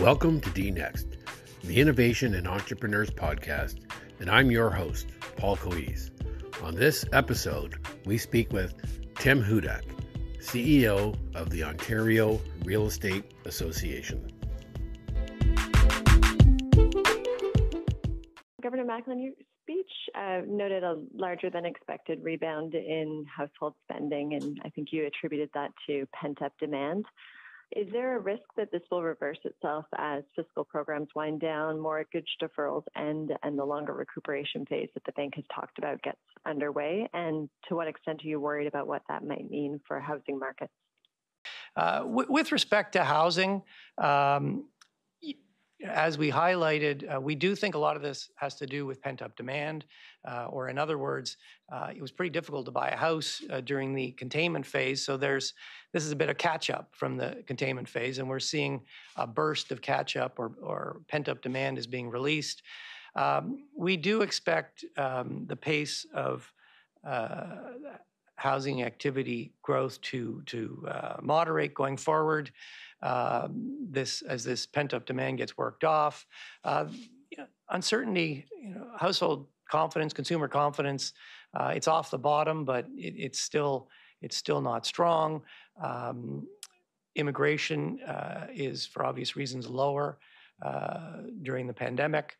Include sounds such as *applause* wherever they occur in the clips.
Welcome to D Next, the Innovation and Entrepreneurs Podcast, and I'm your host, Paul Coedes. On this episode, we speak with Tim Hudak, CEO of the Ontario Real Estate Association. Governor Macklem, your speech uh, noted a larger than expected rebound in household spending, and I think you attributed that to pent up demand. Is there a risk that this will reverse itself as fiscal programs wind down, mortgage deferrals end, and the longer recuperation phase that the bank has talked about gets underway? And to what extent are you worried about what that might mean for housing markets? Uh, with respect to housing, um, as we highlighted, uh, we do think a lot of this has to do with pent up demand, uh, or in other words, uh, it was pretty difficult to buy a house uh, during the containment phase. So there's this is a bit of catch up from the containment phase, and we're seeing a burst of catch up or, or pent up demand is being released. Um, we do expect um, the pace of uh, housing activity growth to to uh, moderate going forward. Uh, this as this pent up demand gets worked off. Uh, uncertainty, you know, household confidence, consumer confidence, uh, it's off the bottom, but it, it's still it's still not strong. Um, immigration uh, is, for obvious reasons, lower. Uh, during the pandemic.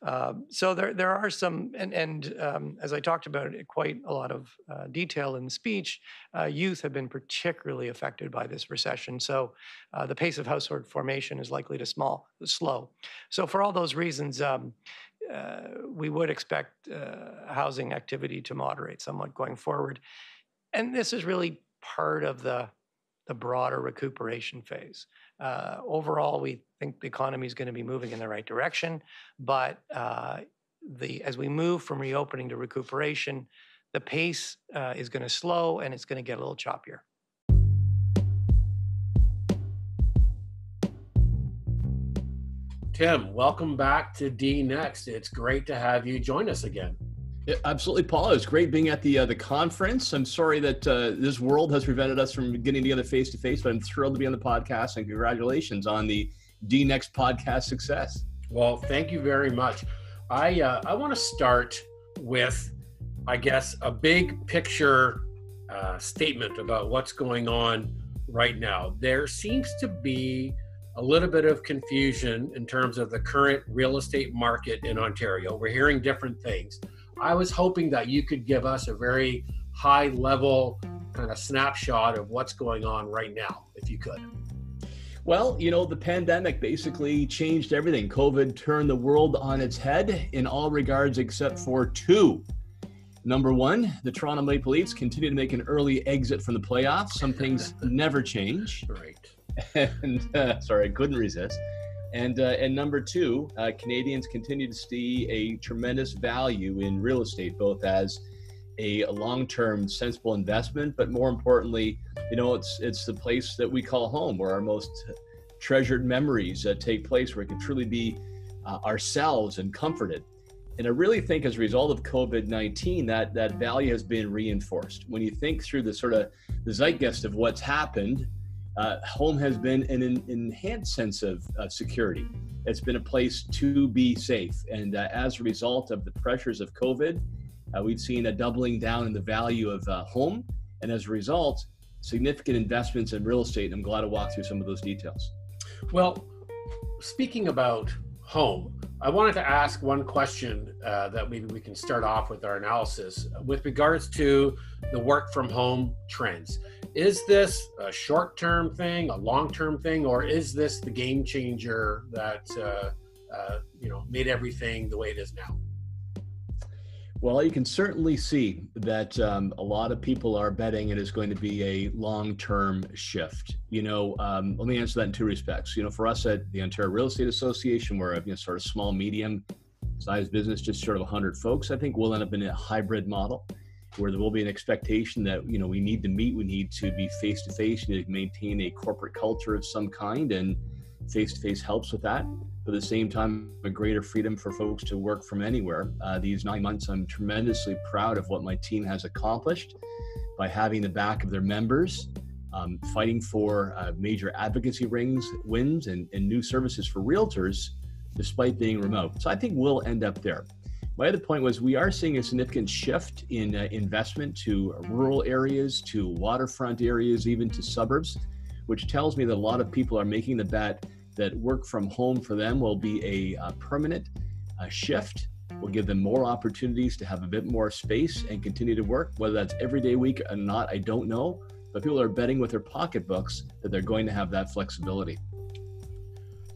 Uh, so there, there are some, and, and um, as I talked about it, quite a lot of uh, detail in the speech, uh, youth have been particularly affected by this recession. So uh, the pace of household formation is likely to small, slow. So for all those reasons, um, we would expect housing activity to moderate somewhat going forward. And this is really part of the the broader recuperation phase. Uh, overall, we think the economy is going to be moving in the right direction, but uh, the as we move from reopening to recuperation, the pace uh, is going to slow and it's going to get a little choppier. Tim, welcome back to D Next. It's great to have you join us again. Yeah, absolutely, Paul. It's great being at the uh, the conference. I'm sorry that uh, this world has prevented us from getting together face to face, but I'm thrilled to be on the podcast and congratulations on the D Next podcast success. Well, thank you very much. I uh, I want to start with, I guess, a big picture uh, statement about what's going on right now. There seems to be a little bit of confusion in terms of the current real estate market in Ontario. We're hearing different things. I was hoping that you could give us a very high level kind of snapshot of what's going on right now, if you could. Well, you know, the pandemic basically changed everything. COVID turned the world on its head in all regards except for two. Number one, the Toronto Maple Leafs continue to make an early exit from the playoffs. Some things *laughs* never change. Right. *laughs* And uh, sorry, I couldn't resist. And, uh, and number two, uh, Canadians continue to see a tremendous value in real estate, both as a long-term sensible investment, but more importantly, you know, it's it's the place that we call home, where our most treasured memories uh, take place, where we can truly be uh, ourselves and comforted. And I really think, as a result of COVID-19, that that value has been reinforced. When you think through the sort of the zeitgeist of what's happened, uh, home has been an, an enhanced sense of uh, security. It's been a place to be safe. And uh, as a result of the pressures of COVID, uh, we've seen a doubling down in the value of uh, home. And as a result, significant investments in real estate. And I'm glad to walk through some of those details. Well, speaking about home, I wanted to ask one question uh, that maybe we can start off with our analysis with regards to the work from home trends. Is this a short term thing, a long term thing, or is this the game changer that uh, uh, you know made everything the way it is now? Well, you can certainly see that um, a lot of people are betting it is going to be a long-term shift. You know, um, let me answer that in two respects. You know, for us at the Ontario Real Estate Association, we're a you know, sort of small, medium sized business, just sort of 100 folks. I think we'll end up in a hybrid model where there will be an expectation that you know we need to meet, we need to be face to face, we need to maintain a corporate culture of some kind, and face to face helps with that but at the same time, a greater freedom for folks to work from anywhere. Uh, these nine months, I'm tremendously proud of what my team has accomplished by having the back of their members, um, fighting for uh, major advocacy rings, wins, and, and new services for realtors, despite being remote. So I think we'll end up there. My other point was we are seeing a significant shift in uh, investment to rural areas, to waterfront areas, even to suburbs, which tells me that a lot of people are making the bet that work from home for them will be a, a permanent uh, shift. Will give them more opportunities to have a bit more space and continue to work. Whether that's every day week or not, I don't know. But people are betting with their pocketbooks that they're going to have that flexibility.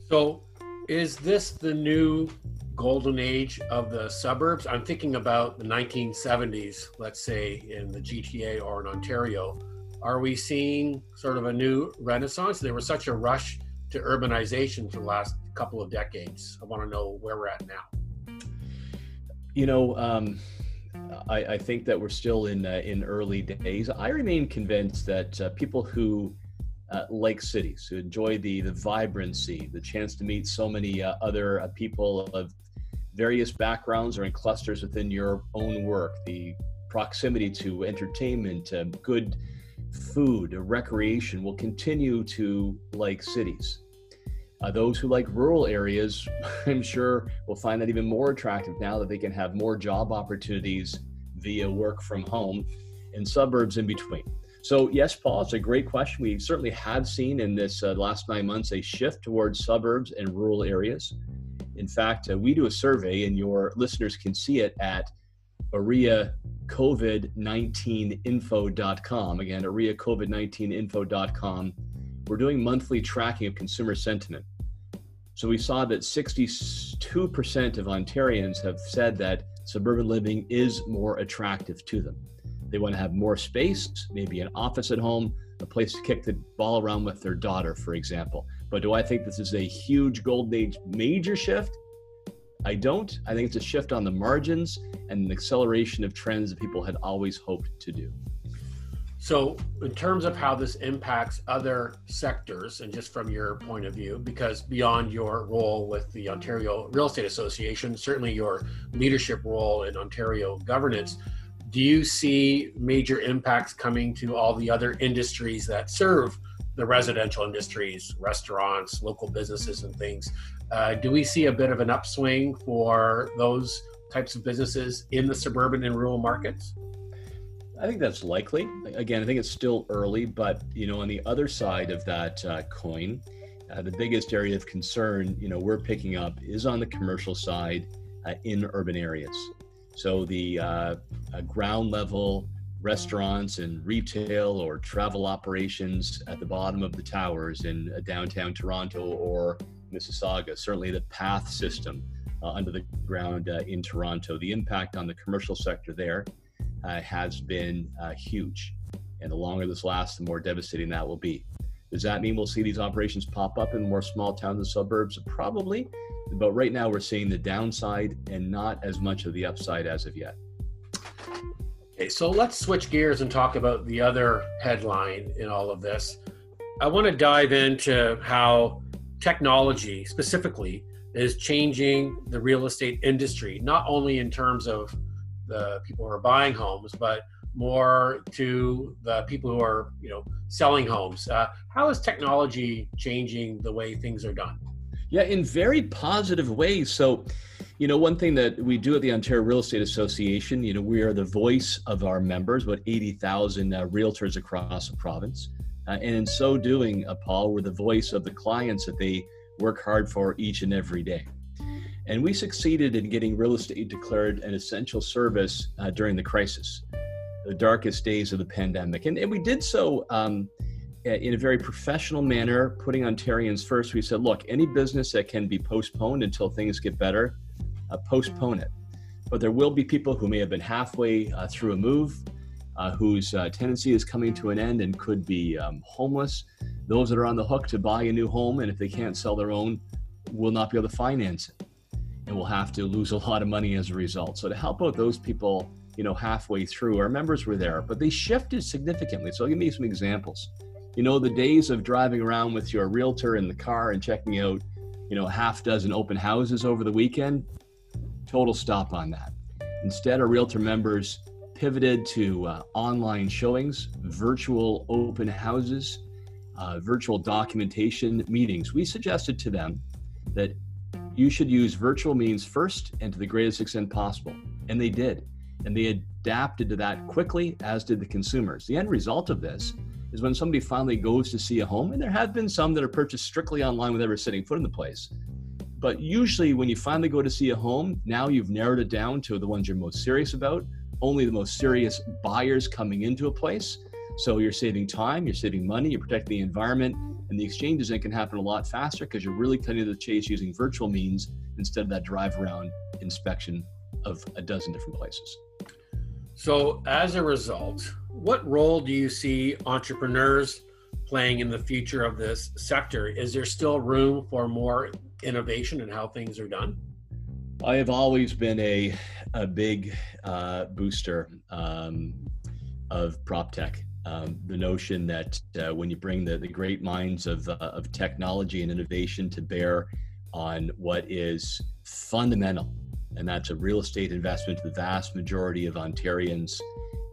So, is this the new golden age of the suburbs? I'm thinking about the 1970s, let's say in the GTA or in Ontario. Are we seeing sort of a new renaissance? There was such a rush to urbanization for the last couple of decades. I want to know where we're at now. You know, um, I, I, think that we're still in uh, in early days. I remain convinced that uh, people who uh, like cities, who enjoy the the vibrancy, the chance to meet so many uh, other uh, people of various backgrounds or in clusters within your own work, the proximity to entertainment, uh, good food, recreation will continue to like cities. Uh, those who like rural areas, *laughs* I'm sure, will find that even more attractive now that they can have more job opportunities via work from home and suburbs in between. So, yes, Paul, it's a great question. We certainly have seen in this uh, last nine months a shift towards suburbs and rural areas. In fact, uh, we do a survey, and your listeners can see it at OREA COVID19info.com. Again, OREA COVID19info.com. We're doing monthly tracking of consumer sentiment. So we saw that 62% of Ontarians have said that suburban living is more attractive to them. They want to have more space, maybe an office at home, a place to kick the ball around with their daughter, for example. But do I think this is a huge golden age major shift? I don't. I think it's a shift on the margins and an acceleration of trends that people had always hoped to do. So, in terms of how this impacts other sectors, and just from your point of view, because beyond your role with the Ontario Real Estate Association, certainly your leadership role in Ontario governance, do you see major impacts coming to all the other industries that serve the residential industries, restaurants, local businesses, and things? Uh, do we see a bit of an upswing for those types of businesses in the suburban and rural markets? I think that's likely. Again, I think it's still early, but you know, on the other side of that uh, coin, uh, the biggest area of concern, you know, we're picking up is on the commercial side uh, in urban areas. So the uh, uh, ground level restaurants and retail or travel operations at the bottom of the towers in uh, downtown Toronto or Mississauga, certainly the PATH system uh, under the ground uh, in Toronto. The impact on the commercial sector there uh, has been uh, huge. And the longer this lasts, the more devastating that will be. Does that mean we'll see these operations pop up in more small towns and suburbs? Probably. But right now, we're seeing the downside and not as much of the upside as of yet. Okay, so let's switch gears and talk about the other headline in all of this. I want to dive into how technology specifically is changing the real estate industry, not only in terms of the people who are buying homes, but more to the people who are, you know, selling homes. Uh, how is technology changing the way things are done? Yeah, in very positive ways. So, you know, one thing that we do at the Ontario Real Estate Association, you know, we are the voice of our members, about 80,000 uh, realtors across the province. Uh, and in so doing, uh, Paul, we're the voice of the clients that they work hard for each and every day. And we succeeded in getting real estate declared an essential service uh, during the crisis, the darkest days of the pandemic. And, and we did so um, in a very professional manner, putting Ontarians first. We said, look, any business that can be postponed until things get better, uh, postpone it. But there will be people who may have been halfway uh, through a move uh, whose uh, tenancy is coming to an end and could be um, homeless. Those that are on the hook to buy a new home, and if they can't sell their own, will not be able to finance it and will have to lose a lot of money as a result. So to help out those people, you know, halfway through, our members were there, but they shifted significantly. So I'll give you some examples. You know, the days of driving around with your realtor in the car and checking out, you know, half dozen open houses over the weekend, total stop on that. Instead, our realtor members pivoted to uh, online showings, virtual open houses, uh, virtual documentation meetings. We suggested to them that you should use virtual means first and to the greatest extent possible. And they did. And they adapted to that quickly, as did the consumers. The end result of this is when somebody finally goes to see a home, and there have been some that are purchased strictly online without ever setting foot in the place. But usually, when you finally go to see a home, now you've narrowed it down to the ones you're most serious about, only the most serious buyers coming into a place. So you're saving time, you're saving money, you're protecting the environment, and the exchanges then can happen a lot faster because you're really cutting to the chase using virtual means instead of that drive around inspection of a dozen different places. So, as a result, what role do you see entrepreneurs playing in the future of this sector? Is there still room for more innovation and how things are done? I have always been a, a big uh, booster um, of prop tech. Um, the notion that uh, when you bring the, the great minds of, uh, of technology and innovation to bear on what is fundamental, and that's a real estate investment to the vast majority of Ontarians.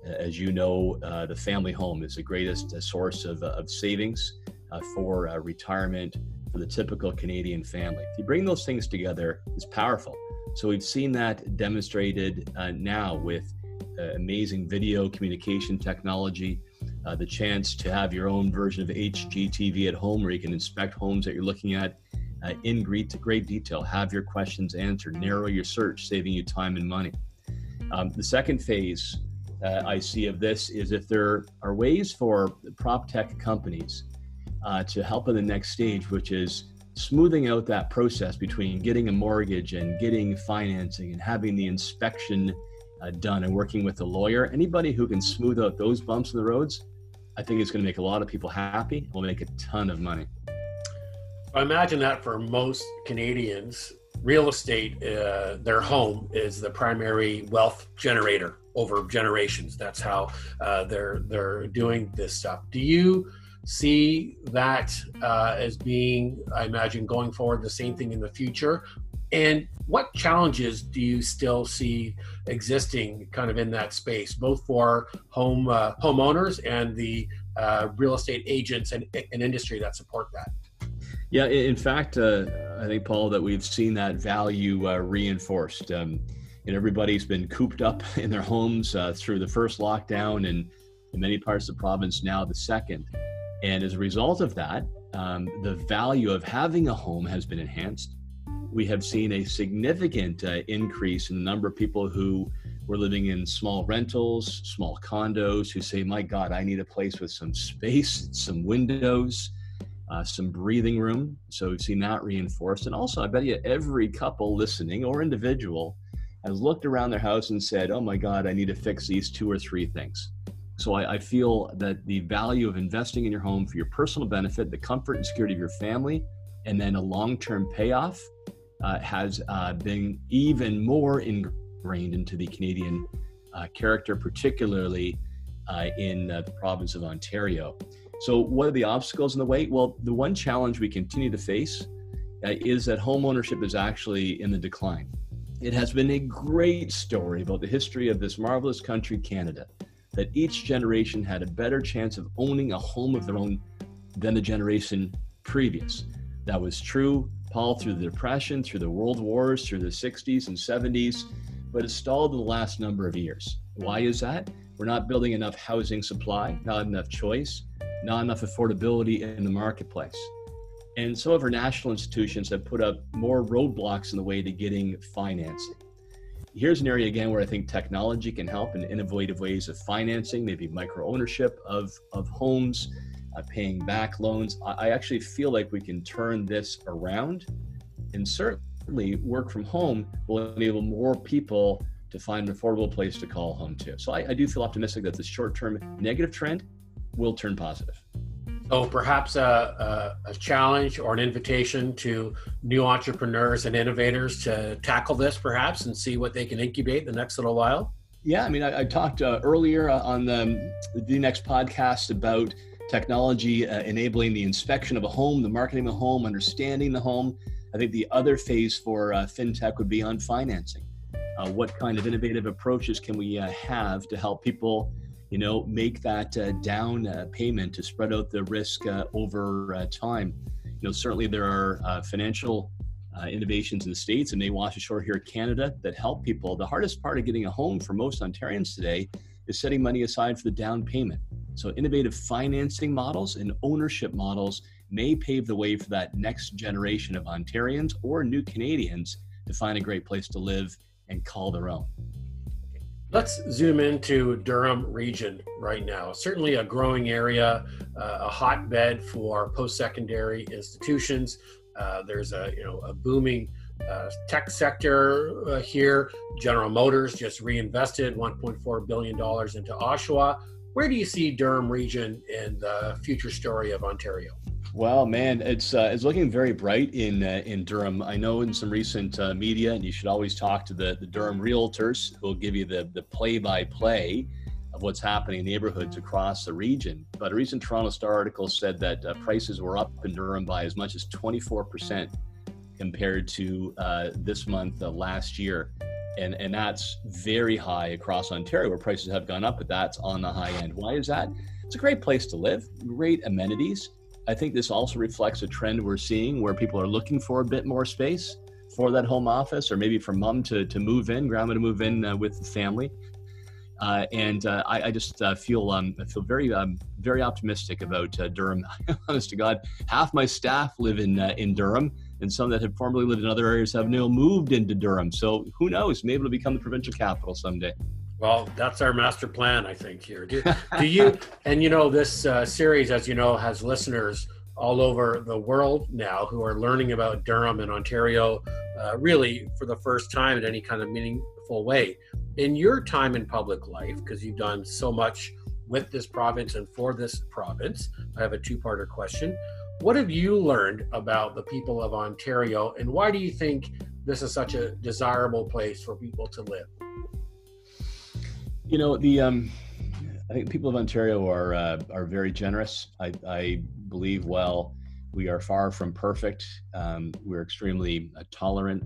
As you know, uh, the family home is the greatest uh, source of, uh, of savings uh, for retirement for the typical Canadian family. If you bring those things together, it's powerful. So we've seen that demonstrated now with amazing video communication technology, uh, the chance to have your own version of HGTV at home where you can inspect homes that you're looking at uh, in great, great detail, have your questions answered, narrow your search, saving you time and money. Um, the second phase uh, I see of this is if there are ways for prop tech companies uh, to help in the next stage, which is smoothing out that process between getting a mortgage and getting financing and having the inspection uh, done and working with a lawyer. Anybody who can smooth out those bumps in the roads, I think it's going to make a lot of people happy. Will make a ton of money. I imagine that for most Canadians, real estate, uh, their home is the primary wealth generator over generations. That's how uh, they're they're doing this stuff. Do you see that uh, as being, I imagine, going forward the same thing in the future? And what challenges do you still see existing kind of in that space, both for home uh, homeowners and the uh, real estate agents and, and industry that support that? Yeah, in fact, uh, I think Paul that we've seen that value uh, reinforced. Um, and everybody's been cooped up *laughs* in their homes uh, through the first lockdown, and in many parts of the province now the second. And as a result of that, um, the value of having a home has been enhanced. We have seen a significant uh, increase in the number of people who were living in small rentals, small condos, who say, "My God, I need a place with some space, some windows." uh, some breathing room. So we've seen that reinforced. And also, I bet you every couple listening or individual has looked around their house and said, oh my God, I need to fix these two or three things. So I, I feel that the value of investing in your home for your personal benefit, the comfort and security of your family, and then a long term payoff uh, has uh, been even more ingrained into the Canadian uh, character, particularly uh, in the province of Ontario. So, what are the obstacles in the way? Well, the one challenge we continue to face uh, is that home ownership is actually in the decline. It has been a great story about the history of this marvelous country, Canada, that each generation had a better chance of owning a home of their own than the generation previous. That was true, Paul, through the Depression, through the World Wars, through the 60s and 70s, but it stalled in the last number of years. Why is that? We're not building enough housing supply, not enough choice, not enough affordability in the marketplace. And some of our national institutions have put up more roadblocks in the way to getting financing. Here's an area again where I think technology can help in innovative ways of financing, maybe micro ownership of, of homes, uh, paying back loans. I, I actually feel like we can turn this around and certainly work from home will enable more people to find an affordable place to call home to. So I, I do feel optimistic that this short term negative trend will turn positive. So perhaps a, a, a, challenge or an invitation to new entrepreneurs and innovators to tackle this, perhaps, and see what they can incubate in D Next little while. Yeah, I mean, I, I talked uh, earlier uh, on the the next podcast about technology uh, enabling the inspection of a home, the marketing of a home, understanding the home. I think the other phase for uh, fintech would be on financing. Uh, what kind of innovative approaches can we uh, have to help people, you know, make that uh, down uh, payment to spread out the risk uh, over time? You know, certainly there are financial innovations in the states and may wash ashore here in Canada that help people. The hardest part of getting a home for most Ontarians today is setting money aside for the down payment. So, innovative financing models and ownership models may pave the way for that next generation of Ontarians or new Canadians to find a great place to live and call their own. Let's zoom into Durham region right now. Certainly a growing area, uh, a hotbed for post-secondary institutions. Uh, there's a you know a booming uh, tech sector uh, here. General Motors just reinvested 1.4 billion dollars into Oshawa. Where do you see Durham region in the future story of Ontario? Well, man, it's uh, it's looking very bright in uh, in Durham. I know in some recent uh, media, and you should always talk to the, the Durham realtors who will give you the the play by play of what's happening in neighborhoods across the region. But a recent Toronto Star article said that uh, prices were up in Durham by as much as 24 percent compared to uh, this month last year. And, and that's very high across Ontario where prices have gone up, but that's on the high end. Why is that? It's a great place to live, great amenities I think this also reflects a trend we're seeing where people are looking for a bit more space for that home office, or maybe for mom to, to move in, grandma to move in uh, with the family. Uh, and uh, I, I, just uh, feel um, I feel very um, very optimistic about uh, Durham. *laughs* Honest to God, half my staff live in uh, in Durham, and some that had formerly lived in other areas have now moved into Durham. So who knows? Maybe it'll become the provincial capital someday. Well, that's our master plan, I think. Here, do, *laughs* do you? and you know, this uh, series, as you know, has listeners all over the world now who are learning about Durham and Ontario, uh, really for the first time in any kind of meaningful way. In your time in public life, because you've done so much with this province and for this province, I have a two-parter question. What have you learned about the people of Ontario, and why do you think this is such a desirable place for people to live? You know, the um, I think people of Ontario are uh, are very generous. I, I believe well. We are far from perfect. Um, we're extremely uh, tolerant,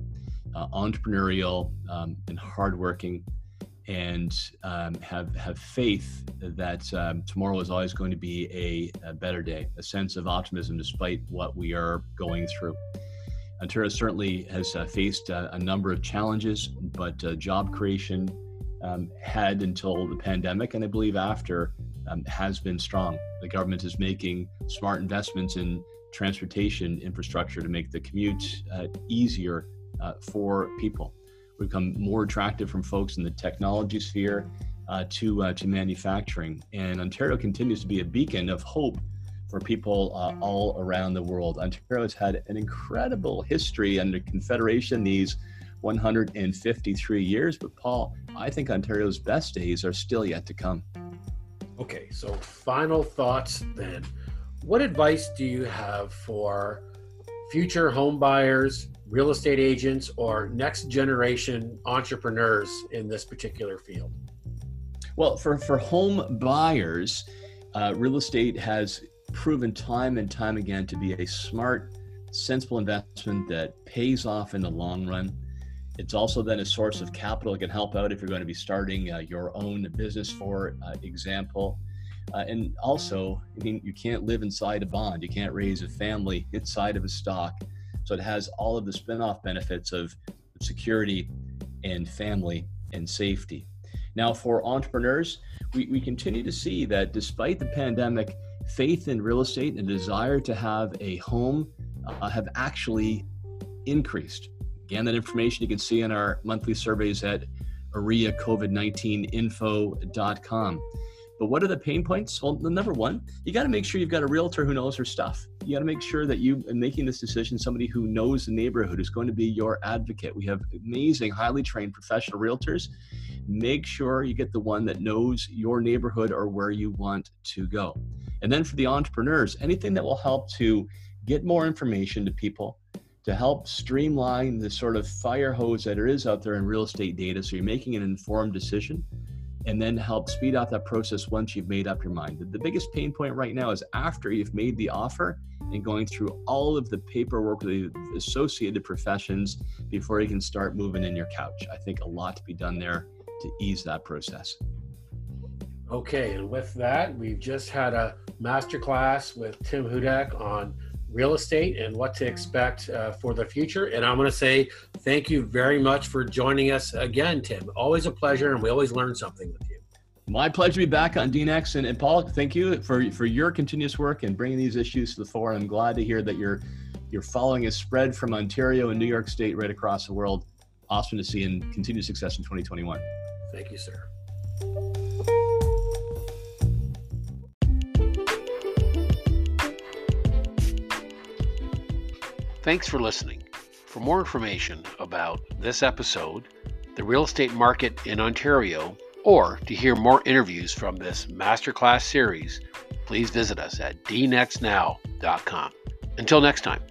uh, entrepreneurial, um, and hardworking, and um, have have faith that um, tomorrow is always going to be a, a, better day. A sense of optimism despite what we are going through. Ontario certainly has uh, faced uh, a number of challenges, but uh, job creation um, had until the pandemic, and I believe after, um, has been strong. The government is making smart investments in transportation infrastructure to make the commute uh, easier uh, for people. We've become more attractive from folks in the technology sphere uh, to uh, to manufacturing, and Ontario continues to be a beacon of hope for people uh, all around the world. Ontario has had an incredible history under Confederation. These 153 years. But Paul, I think Ontario's best days are still yet to come. Okay, so final thoughts then. What advice do you have for future home buyers, real estate agents, or next generation entrepreneurs in this particular field? Well, for, for home buyers, uh, real estate has proven time and time again to be a smart, sensible investment that pays off in the long run. It's also then a source of capital. It can help out if you're going to be starting uh, your own business, for uh, example. Uh, and also, I mean, you can't live inside a bond. You can't raise a family inside of a stock. So it has all of the spin-off benefits of security and family and safety. Now, for entrepreneurs, we, we continue to see that despite the pandemic, faith in real estate and desire to have a home uh, have actually increased. Again, that information you can see in our monthly surveys at oreacovid19info.com. But what are the pain points? Well, the number one, you got to make sure you've got a realtor who knows her stuff. You got to make sure that you, in making this decision, somebody who knows the neighborhood is going to be your advocate. We have amazing, highly trained professional realtors. Make sure you get the one that knows your neighborhood or where you want to go. And then for the entrepreneurs, anything that will help to get more information to people, to help streamline the sort of fire hose that there is out there in real estate data so you're making an informed decision and then help speed up that process once you've made up your mind. The biggest pain point right now is after you've made the offer, and going through all of the paperwork with the associated professions before you can start moving in your couch. I think a lot to be done there to ease that process. Okay, and with that, we've just had a masterclass with Tim Hudak on real estate and what to expect uh, for the future. And I'm going to say thank you very much for joining us again, Tim. Always a pleasure, and we always learn something with you. My pleasure to be back on DNX. And, and Paul, thank you for, for your continuous work and bringing these issues to the fore. I'm glad to hear that you're, you're following a spread from Ontario and New York State right across the world. Awesome to see and continued success in 2021. Thank you, sir. Thanks for listening. For more information about this episode, the real estate market in Ontario, or to hear more interviews from this masterclass series, please visit us at dnextnow.com. Until next time.